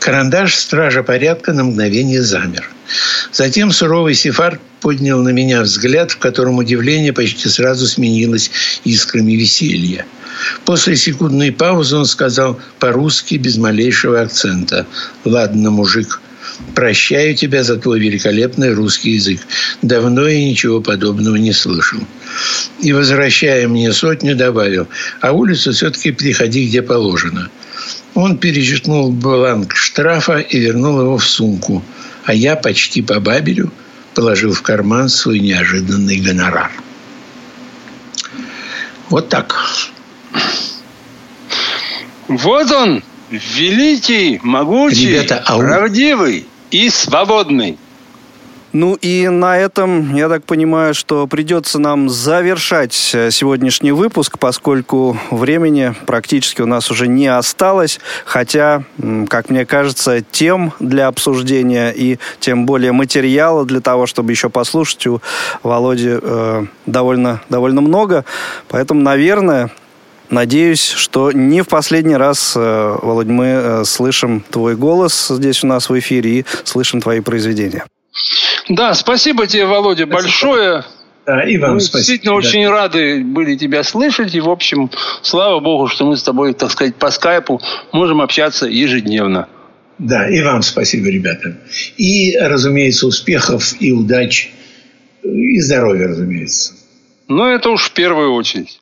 Карандаш стража порядка на мгновение замер. Затем суровый сефар поднял на меня взгляд, в котором удивление почти сразу сменилось искрами веселья. После секундной паузы он сказал по-русски без малейшего акцента. «Ладно, мужик, прощаю тебя за твой великолепный русский язык. Давно я ничего подобного не слышал». И, возвращая мне сотню, добавил, «А улицу все-таки приходи, где положено». Он перечеркнул бланк штрафа и вернул его в сумку, а я почти по бабелю положил в карман свой неожиданный гонорар. Вот так. Вот он, великий, могучий, Ребята, а у- правдивый и свободный. Ну и на этом, я так понимаю, что придется нам завершать э, сегодняшний выпуск, поскольку времени практически у нас уже не осталось, хотя, как мне кажется, тем для обсуждения и тем более материала для того, чтобы еще послушать у Володи э, довольно, довольно много. Поэтому, наверное, Надеюсь, что не в последний раз, э, Володь, мы э, слышим твой голос здесь у нас в эфире и слышим твои произведения. Да, спасибо тебе, Володя, большое. Да, и вам Мы спасибо. действительно Да. очень рады были тебя слышать. И, в общем, слава богу, что мы с тобой, так сказать, по скайпу можем общаться ежедневно. Да, и вам спасибо, ребята. И, разумеется, успехов и удач, и здоровья, разумеется. Но это уж в первую очередь.